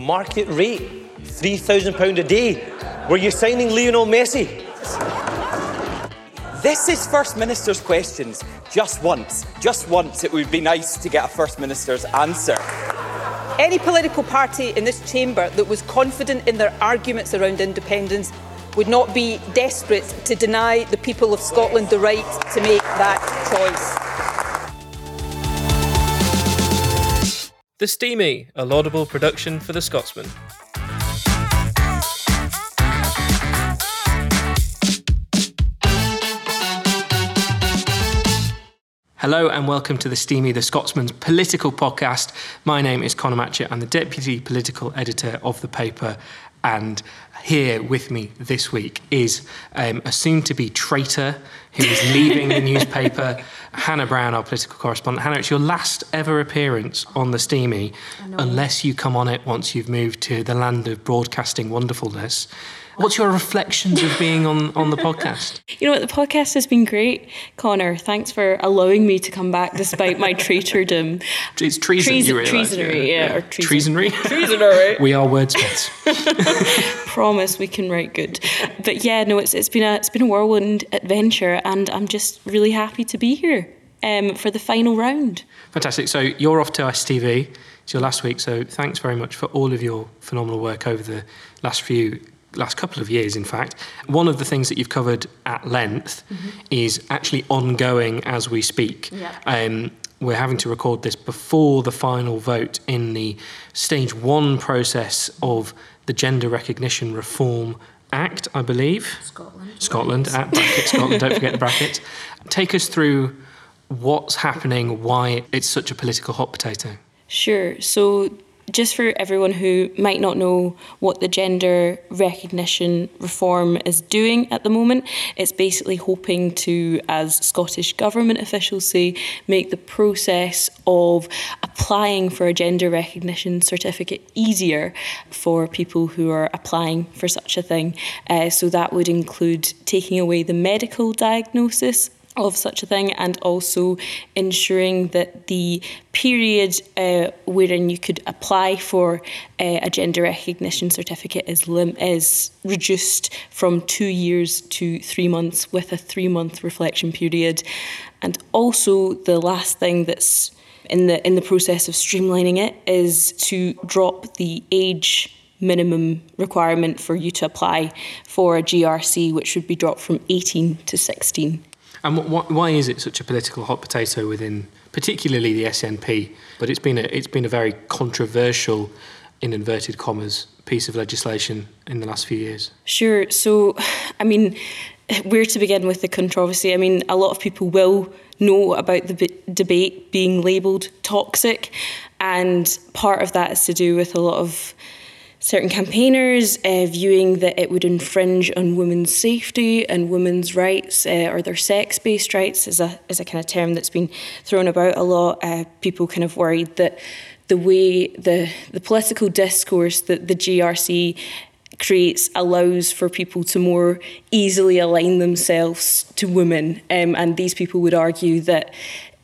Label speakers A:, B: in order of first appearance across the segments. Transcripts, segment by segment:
A: market rate, £3,000 a day. Were you signing Lionel Messi?
B: This is First Minister's questions. Just once, just once, it would be nice to get a First Minister's answer. Any political party in this chamber that was confident in their arguments around independence would not be desperate to deny the people of Scotland the right to make that choice.
C: The Steamie, a laudable production for the Scotsman. Hello and welcome to the Steamie, the Scotsman's political podcast. My name is Conor Matchett. I'm the deputy political editor of the paper, and here with me this week is um, a soon-to-be traitor who is leaving the newspaper, Hannah Brown, our political correspondent. Hannah, it's your last ever appearance on the Steamie, unless you come on it once you've moved to the land of broadcasting wonderfulness. What's your reflections of being on, on the podcast?
D: You know what? The podcast has been great, Conor. Thanks for allowing me to come back despite my traitordom.
C: It's treason,
D: Treason-
C: you realise,
D: treasonary, yeah, or treason.
C: treasonry.
D: Treasonary.
C: we are wordsmiths.
D: Promise we can write good. But yeah, no, it's it's been a it's been a whirlwind adventure, and I'm just really happy to be here um, for the final round.
C: Fantastic. So you're off to STV. It's your last week. So thanks very much for all of your phenomenal work over the last few, last couple of years, in fact. One of the things that you've covered at length is actually ongoing as we speak.
D: Yeah.
C: Um, we're having to record this before the final vote in the stage one process of the Gender Recognition Reform Act, I believe.
D: Scotland.
C: Scotland, at bracket Scotland, don't forget the bracket. Take us through what's happening, why it's such a political hot potato.
D: Sure. So, just for everyone who might not know what the gender recognition reform is doing at the moment, it's basically hoping to, as Scottish Government officials say, make the process of applying for a gender recognition certificate easier for people who are applying for such a thing. Uh, so, that would include taking away the medical diagnosis of such a thing and also ensuring that the period uh, wherein you could apply for uh, a gender recognition certificate is lim- is reduced from two years to three months with a three month reflection period. And also the last thing that's in the in the process of streamlining it is to drop the age minimum requirement for you to apply for a GRC which would be dropped from 18 to 16
C: And wh- wh- why is it such a political hot potato within, particularly the SNP? But it's been a, it's been a very controversial, in inverted commas, piece of legislation in the last few years.
D: Sure. So, I mean, where to begin with the controversy? I mean, a lot of people will know about the b- debate being labelled toxic, and part of that is to do with a lot of certain campaigners uh, viewing that it would infringe on women's safety and women's rights uh, or their sex-based rights is a is a kind of term that's been thrown about a lot. Uh, people kind of worried that the way the the political discourse that the GRC creates allows for people to more easily align themselves to women, um, and these people would argue that.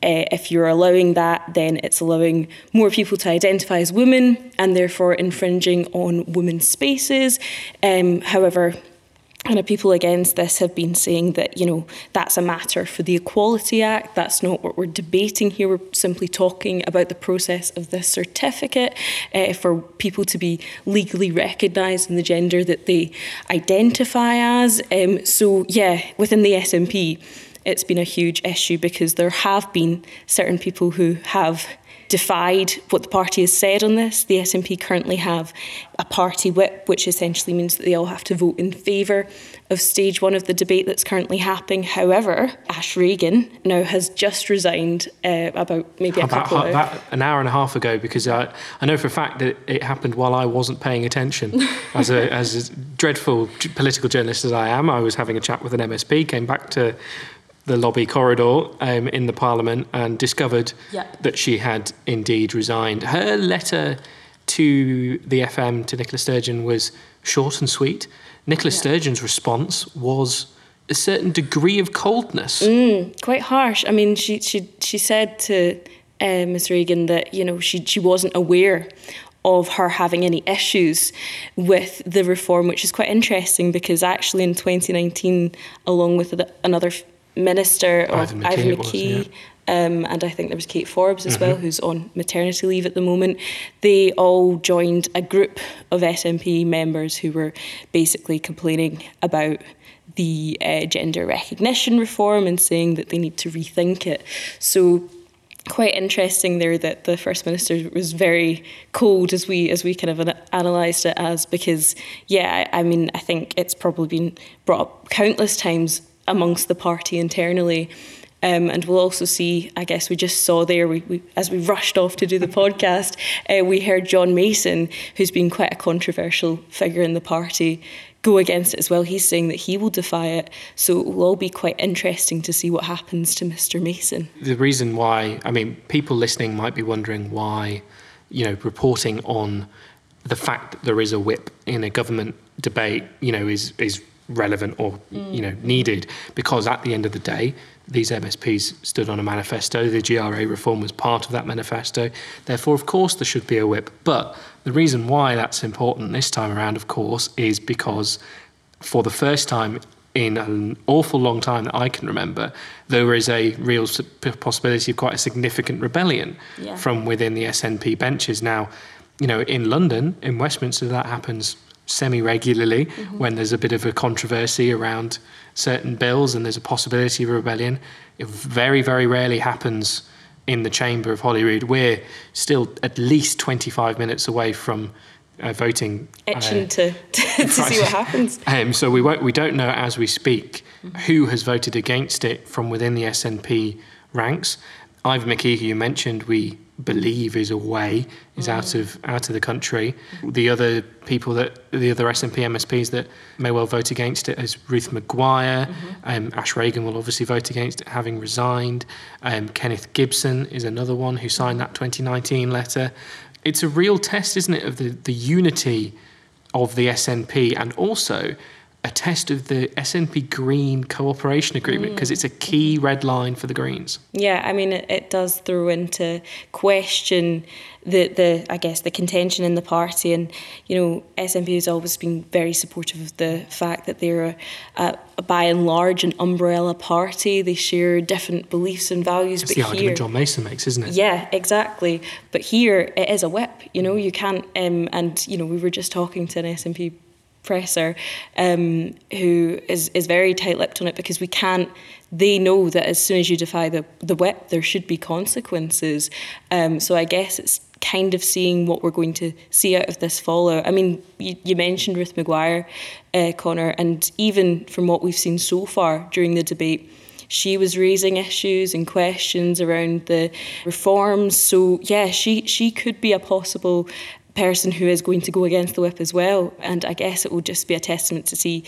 D: Uh, if you're allowing that, then it's allowing more people to identify as women and therefore infringing on women's spaces. Um, however, of people against this have been saying that, you know, that's a matter for the Equality Act. That's not what we're debating here. We're simply talking about the process of the certificate uh, for people to be legally recognised in the gender that they identify as. Um, so, yeah, within the SNP, it's been a huge issue because there have been certain people who have defied what the party has said on this. The SNP currently have a party whip, which essentially means that they all have to vote in favour of stage one of the debate that's currently happening. However, Ash Regan now has just resigned uh, about maybe a
C: About,
D: couple of
C: about an hour and a half ago, because I, I know for a fact that it happened while I wasn't paying attention. As a, as a dreadful political journalist as I am, I was having a chat with an MSP, came back to the lobby corridor um, in the Parliament and discovered
D: Yeah.
C: that she had indeed resigned. Her letter to the FM to Nicola Sturgeon was short and sweet. Nicola Sturgeon's response was a certain degree of coldness.
D: quite harsh. I mean, she she she said to uh, Miss Regan that you know she she wasn't aware of her having any issues with the reform, which is quite interesting because actually in 2019, along with another minister,
C: Ivan McKee,
D: Ivan McKee
C: was, yeah.
D: Um, and I think there was Kate Forbes as mm-hmm. well, who's on maternity leave at the moment. They all joined a group of SNP members who were basically complaining about the uh, gender recognition reform and saying that they need to rethink it. So quite interesting there that the first minister was very cold as we as we kind of analysed it as because yeah I, I mean I think it's probably been brought up countless times amongst the party internally um, and we'll also see, I guess we just saw there, we, we, as we rushed off to do the podcast, uh, we heard John Mason, who's been quite a controversial figure in the party, go against it as well. He's saying that he will defy it. So it will all be quite interesting to see what happens to Mr. Mason.
C: The reason why, I mean, people listening might be wondering why, you know, reporting on the fact that there is a whip in a government debate, you know, is is relevant or mm. you know needed because at the end of the day these MSPs stood on a manifesto. The GRA reform was part of that manifesto. Therefore, of course, there should be a whip. But the reason why that's important this time around, of course, is because for the first time in an awful long time that I can remember, there is a real possibility of quite a significant rebellion yeah. from within the SNP benches. Now, you know, in London, in Westminster, that happens semi regularly mm-hmm. when there's a bit of a controversy around certain bills and there's a possibility of a rebellion. It very, very rarely happens in the chamber of Holyrood. We're still at least 25 minutes away from uh, voting.
D: Itching uh, to, to, see what happens.
C: Um, so we, won't, we don't know as we speak mm-hmm. who has voted against it from within the SNP ranks. Ivan McKee, who you mentioned, we believe is away, is out of out of the country. The other people that the other SNP MSPs that may well vote against it is Ruth Maguire. Mm-hmm. Um, Ash Regan will obviously vote against it, having resigned. Um, Kenneth Gibson is another one who signed that 2019 letter. It's a real test, isn't it, of the, the unity of the SNP and also a test of the SNP Green cooperation agreement because mm. it's a key red line for the Greens.
D: Yeah, I mean it, it, does throw into question the the I guess the contention in the party, and you know SNP has always been very supportive of the fact that they're a, a, by and large an umbrella party. They share different beliefs and values.
C: That's
D: but
C: the
D: here,
C: argument John Mason makes, isn't it?
D: Yeah, exactly. But here it is a whip. You know, you can't. Um, and you know, we were just talking to an SNP presser um, who is, is very tight-lipped on it because we can't they know that as soon as you defy the, the whip there should be consequences um, so I guess it's kind of seeing what we're going to see out of this fallout I mean you, you mentioned Ruth Maguire uh, Conor and even from what we've seen so far during the debate she was raising issues and questions around the reforms. So yeah, she she could be a possible person who is going to go against the whip as well. And I guess it will just be a testament to see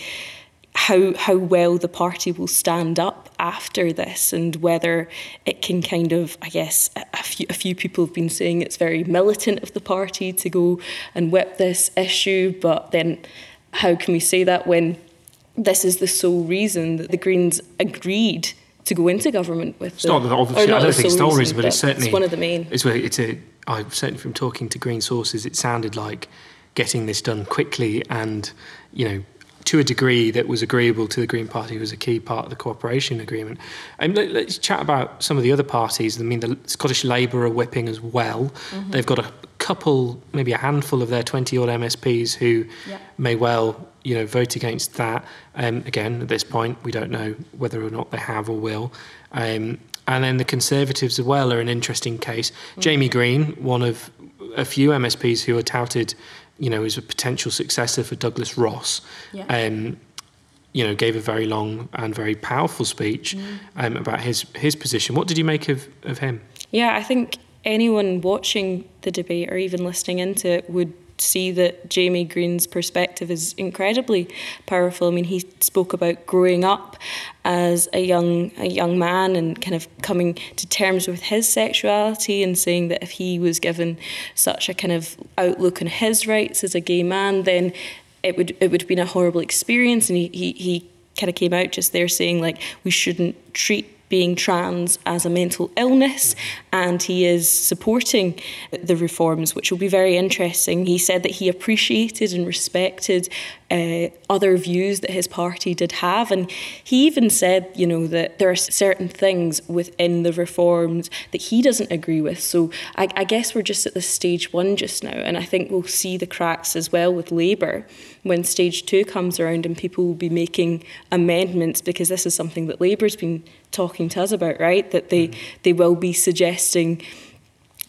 D: how how well the party will stand up after this and whether it can kind of I guess a few a few people have been saying it's very militant of the party to go and whip this issue but then how can we say that when this is the sole reason that the Greens agreed to go into government with
C: it's the, not obviously not I don't think it's the sole reason but it's certainly
D: it's one of the main
C: it's, it's a I certainly from talking to green sources, it sounded like getting this done quickly and, you know, to a degree that was agreeable to the Green Party was a key part of the cooperation agreement. And let's chat about some of the other parties. I mean, the Scottish Labour are whipping as well. Mm-hmm. They've got a couple, maybe a handful of their 20 odd MSPs who yeah. may well, you know, vote against that. Um, again, at this point, we don't know whether or not they have or will. Um, and then the Conservatives as well are an interesting case. Mm-hmm. Jamie Greene, one of a few MSPs who are touted, you know, as a potential successor for Douglas Ross. Yeah. Um, you know, gave a very long and very powerful speech mm. um, about his his position. What did you make of, of him?
D: Yeah, I think anyone watching the debate or even listening into it would see that Jamie Greene's perspective is incredibly powerful. I mean, he spoke about growing up as a young a young man and kind of coming to terms with his sexuality and saying that if he was given such a kind of outlook on his rights as a gay man, then it would it would have been a horrible experience. And he he, he kind of came out just there saying like we shouldn't treat being trans as a mental illness, and he is supporting the reforms, which will be very interesting. He said that he appreciated and respected uh, other views that his party did have, and he even said, you know, that there are certain things within the reforms that he doesn't agree with. So I, I guess we're just at the stage one just now, and I think we'll see the cracks as well with Labour when stage two comes around and people will be making amendments because this is something that Labour's been talking to us about, right? That they, mm. they will be suggesting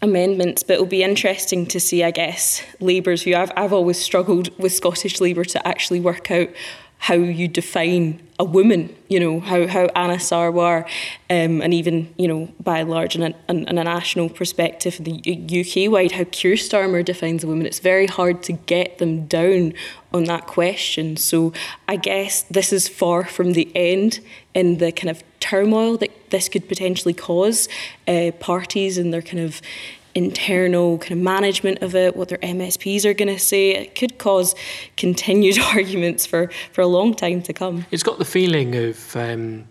D: amendments, but it'll be interesting to see, I guess, Labour's view. I've, I've always struggled with Scottish Labour to actually work out how you define a woman, you know, how, how Anas Sarwar, um, and even, you know, by and large, in a, in, a national perspective, the UK wide, how Keir Starmer defines a woman. It's very hard to get them down on that question. So I guess this is far from the end in the kind of turmoil that this could potentially cause uh, parties and their kind of internal kind of management of it, what their MSPs are going to say. It could cause continued arguments for, for a long time to come.
C: It's got the feeling of um,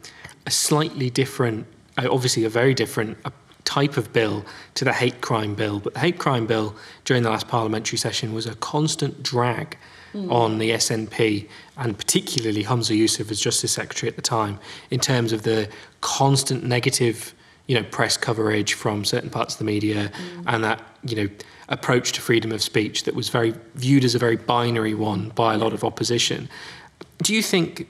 C: a slightly different, uh, obviously a very different uh, type of bill to the hate crime bill. But the hate crime bill during the last parliamentary session was a constant drag. Mm. on the SNP and particularly Humza Yousaf as Justice Secretary at the time in terms of the constant negative you know, press coverage from certain parts of the media mm. and that, you know, approach to freedom of speech that was very viewed as a very binary one by a lot of opposition. Do you think,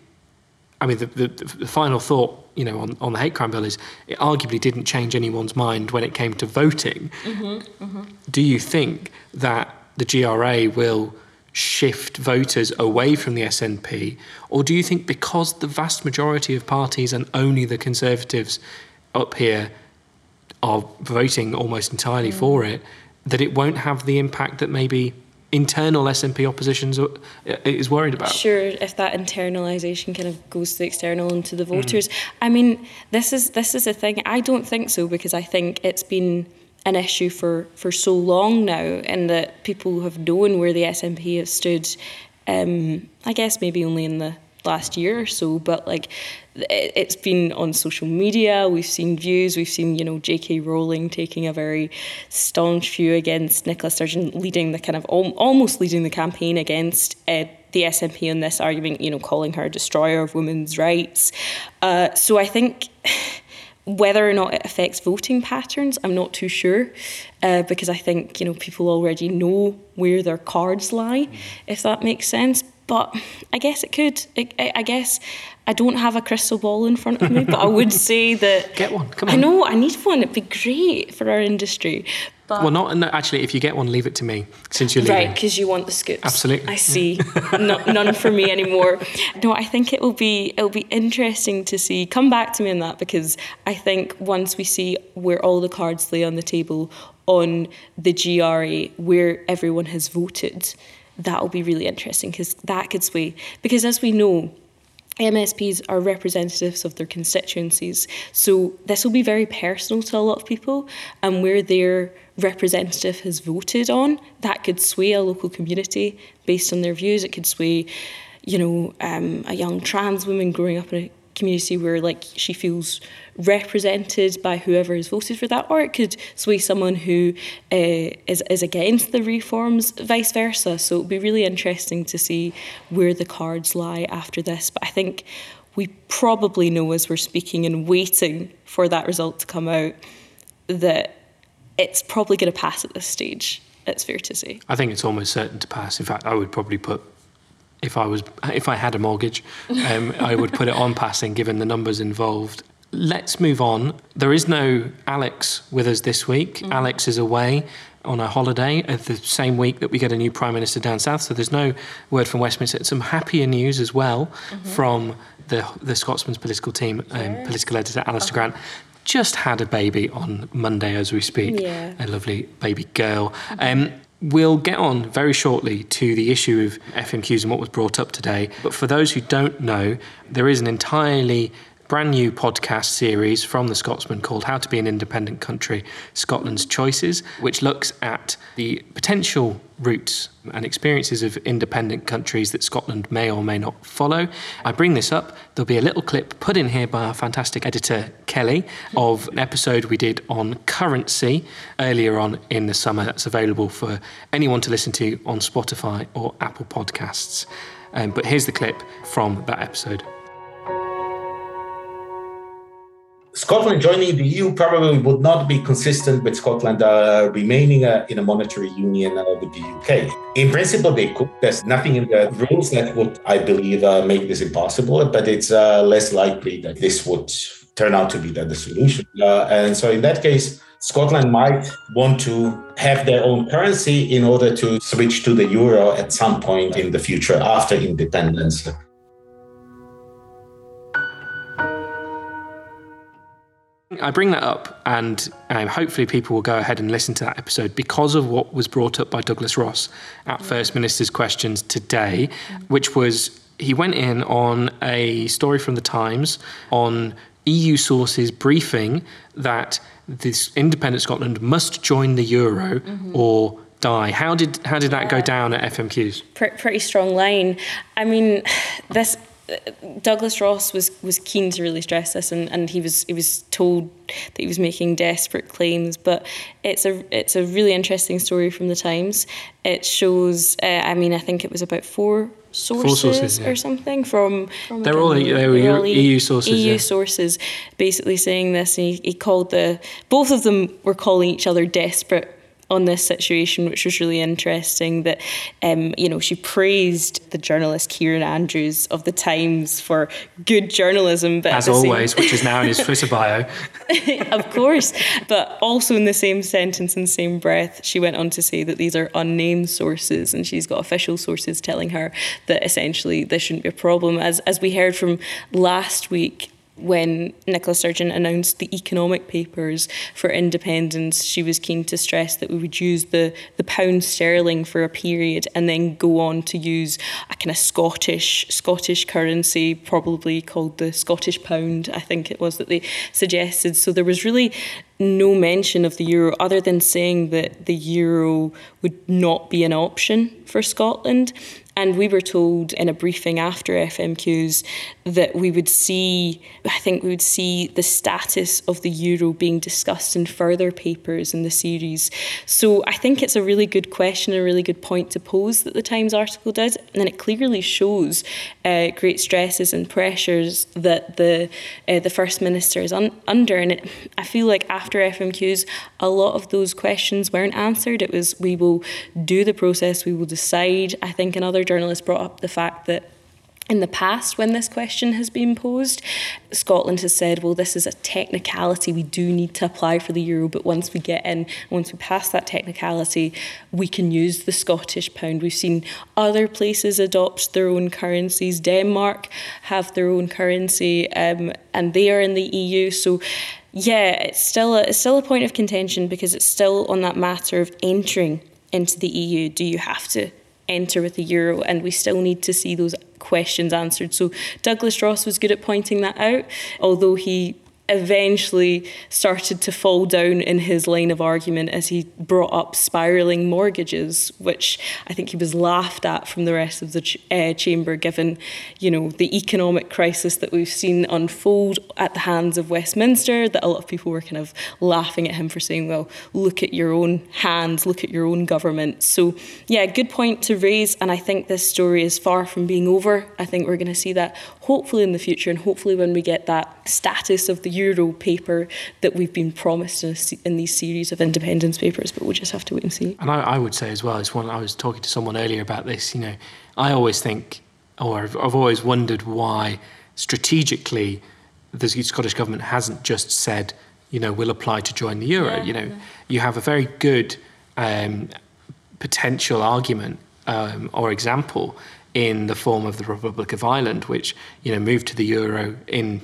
C: I mean, the, the, the final thought, you know, on, on the hate crime bill is it arguably didn't change anyone's mind when it came to voting. Mm-hmm, mm-hmm. Do you think that the GRA will shift voters away from the SNP? Or do you think because the vast majority of parties and only the Conservatives up here are voting almost entirely mm. for it, that it won't have the impact that maybe internal SNP oppositions is worried about.
D: Sure, if that internalisation kind of goes to the external and to the voters. Mm. I mean, this is this is a thing. I don't think so because I think it's been an issue for, for so long now and that people have known where the SNP has stood um, I guess maybe only in the last year or so, but like it's been on social media. We've seen views. We've seen you know J.K. Rowling taking a very staunch view against Nicola Sturgeon, leading the kind of almost leading the campaign against. Uh, the SNP on this argument, you know, calling her a destroyer of women's rights. Uh, so I think whether or not it affects voting patterns, I'm not too sure, uh, because I think you know people already know where their cards lie, if that makes sense. But I guess it could. I, I guess I don't have a crystal ball in front of me, but I would say that
C: get one. Come on.
D: I know I need one. It'd be great for our industry.
C: But well, not no, actually. If you get one, leave it to me since you're leaving.
D: Right, because you want the scoops.
C: Absolutely.
D: I see. no, none for me anymore. No, I think it will be it'll be interesting to see. Come back to me on that because I think once we see where all the cards lay on the table on the GRA, where everyone has voted, that will be really interesting because that could sway. Because as we know, MSPs are representatives of their constituencies. So this will be very personal to a lot of people, and where their representative has voted on, that could sway a local community based on their views. It could sway, you know, um, a young trans woman growing up in a community where like she feels represented by whoever has voted for that, or it could sway someone who uh, is is against the reforms, vice versa. So it'll be really interesting to see where the cards lie after this. But I think we probably know as we're speaking and waiting for that result to come out that it's probably going to pass at this stage. It's fair to say.
C: I think it's almost certain to pass. In fact, I would probably put if I was if I had a mortgage, um, I would put it on passing given the numbers involved. Let's move on. There is no Alex with us this week. Mm. Alex is away on a holiday at the same week that we get a new prime minister down south. So there's no word from Westminster. Some happier news as well mm-hmm. from the the Scotsman's political team, um, political editor Alistair Grant. Just had a baby on Monday as we speak.
D: Yeah.
C: A lovely baby girl. Um, We'll get on very shortly to the issue of FMQs and what was brought up today. But for those who don't know, there is an entirely brand new podcast series from the Scotsman called How to Be an Independent Country Scotland's Choices, which looks at the potential routes and experiences of independent countries that Scotland may or may not follow. I bring this up, there'll be a little clip put in here by our fantastic editor Kelly of an episode we did on currency earlier on in the summer that's available for anyone to listen to on Spotify or Apple Podcasts. Um, but here's the clip from that episode.
E: Scotland joining the EU probably would not be consistent with Scotland uh, remaining uh, in a monetary union uh, with the UK. In principle, they could. There's nothing in the rules that would, I believe, uh, make this impossible, but it's uh, less likely that this would turn out to be the, the solution. Uh, and so, in that case, Scotland might want to have their own currency in order to switch to the euro at some point in the future after independence.
C: I bring that up, and um, hopefully, people will go ahead and listen to that episode because of what was brought up by Douglas Ross at First Minister's Questions today, which was he went in on a story from the Times on EU sources briefing that this independent Scotland must join the euro mm-hmm. or die. How did how did that go down at FMQs?
D: Pretty strong line. I mean, this Douglas Ross was was keen to really stress this, and, and he was he was told that he was making desperate claims. But it's a it's a really interesting story from the Times. It shows. Uh, I mean, I think it was about four sources, four sources yeah. or something from. from
C: they're all they were EU, EU sources.
D: EU
C: yeah.
D: sources, basically saying this. And he, he called the both of them were calling each other desperate on this situation, which was really interesting. That um, you know she praised the journalist Kieran Andrews of the Times for good journalism,
C: but as always, same... which is now in his Twitter bio.
D: of course, but also in the same sentence and same breath, she went on to say that these are unnamed sources, and she's got official sources telling her that essentially this shouldn't be a problem. As as we heard from last week, when Nicola Sturgeon announced the economic papers for independence, she was keen to stress that we would use the, the pound sterling for a period and then go on to use a kind of Scottish Scottish currency, probably called the Scottish pound, I think it was that they suggested. So there was really no mention of the euro other than saying that the euro would not be an option for Scotland. And we were told in a briefing after FMQs that we would see, I think we would see the status of the euro being discussed in further papers in the series. So I think it's a really good question, a really good point to pose that the Times article did. And it clearly shows uh, great stresses and pressures that the, uh, the First Minister is un- under. And it, I feel like after FMQs, a lot of those questions weren't answered. It was, we will do the process, we will decide. I think another journalist brought up the fact that in the past, when this question has been posed, Scotland has said, well, this is a technicality. We do need to apply for the euro, but once we get in, once we pass that technicality, we can use the Scottish pound. We've seen other places adopt their own currencies. Denmark have their own currency, um, and they are in the EU. So, yeah, it's still a, it's still a point of contention because it's still on that matter of entering into the EU. Do you have to enter with the euro, and we still need to see those questions answered. So Douglas Ross was good at pointing that out, although he eventually started to fall down in his line of argument as he brought up spiraling mortgages, which I think he was laughed at from the rest of the ch- uh, chamber, given you know the economic crisis that we've seen unfold at the hands of Westminster. That a lot of people were kind of laughing at him for saying, "Well, look at your own hands, look at your own government." So, yeah, good point to raise, and I think this story is far from being over. I think we're going to see that hopefully in the future, and hopefully when we get that status of the Euro paper that we've been promised in, a, in these series of independence papers, but we'll just have to wait and see.
C: And I, I would say as well, as one, I was talking to someone earlier about this, you know, I always think, or I've, I've always wondered why strategically the Scottish government hasn't just said, you know, we'll apply to join the euro. Yeah, you know, yeah. you have a very good um, potential argument um, or example in the form of the Republic of Ireland, which you know moved to the euro in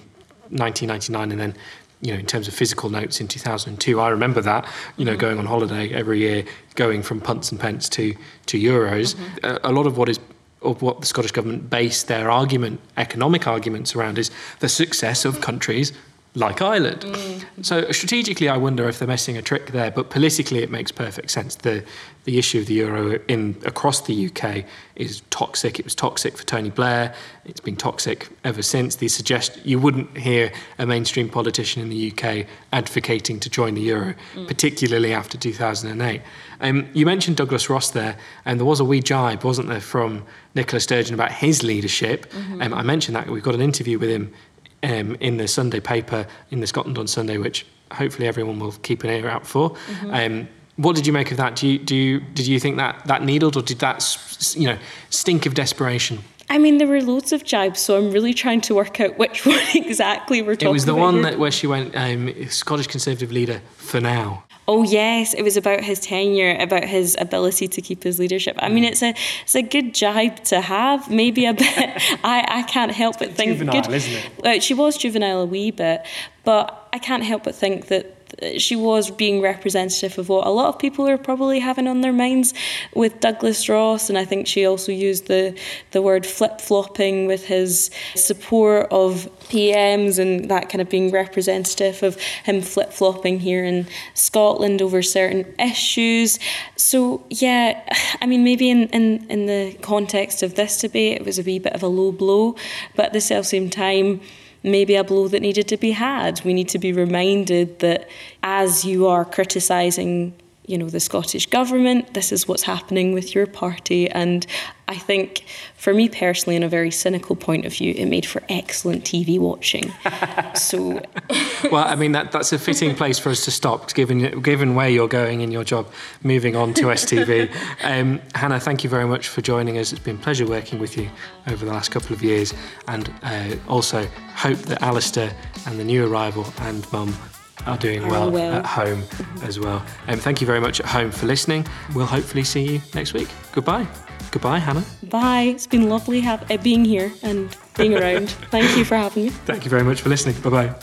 C: 1999 and then you know in terms of physical notes in 2002 i remember that you know mm-hmm. going on holiday every year going from punts and pence to to euros mm-hmm. a, a, lot of what is of what the Scottish government base their argument, economic arguments around, is the success of countries like Ireland. Mm. So strategically, I wonder if they're missing a trick there. But politically, it makes perfect sense. The the issue of the euro in across the UK is toxic. It was toxic for Tony Blair. It's been toxic ever since. The suggest you wouldn't hear a mainstream politician in the UK advocating to join the euro, mm. particularly after 2008. Um, you mentioned Douglas Ross there, and there was a wee jibe, wasn't there, from Nicola Sturgeon about his leadership. Mm-hmm. Um, I mentioned that we've got an interview with him um, in the Sunday paper in the Scotland on Sunday, which hopefully everyone will keep an ear out for. Mm-hmm. Um, what did you make of that? Do you, do you, did you think that that needled, or did that you know stink of desperation?
D: I mean, there were loads of jibes, so I'm really trying to work out which one exactly we're talking about.
C: It was the
D: one
C: that where she went um, Scottish Conservative leader for now.
D: Oh yes, it was about his tenure, about his ability to keep his leadership. I mean, mm. it's a it's a good jibe to have. Maybe a bit. I, I can't help but think.
C: Juvenile,
D: good,
C: isn't it?
D: She was juvenile a wee bit, but I can't help but think that she was being representative of what a lot of people are probably having on their minds with Douglas Ross, and I think she also used the the word flip flopping with his support of PMs and that kind of being representative of him flip flopping here in Scotland over certain issues. So yeah, I mean maybe in, in, in the context of this debate it was a wee bit of a low blow, but at the same time maybe a blow that needed to be had. We need to be reminded that as you are criticising you know the Scottish government. This is what's happening with your party. And I think for me personally in a very cynical point of view it made for excellent TV watching. So
C: well I mean that that's a fitting place for us to stop given given where you're going in your job moving on to STV um, Hannah thank you very much for joining us. It's been a pleasure working with you over the last couple of years. And uh, also hope that Alistair and the new arrival and mum are doing well, well, at home as well. And um, thank you very much at home for listening. We'll hopefully see you next week. Goodbye. Goodbye, Hannah.
D: Bye. It's been lovely have, uh, being here and being around. Thank you for having me.
C: Thank you very much for listening. Bye bye.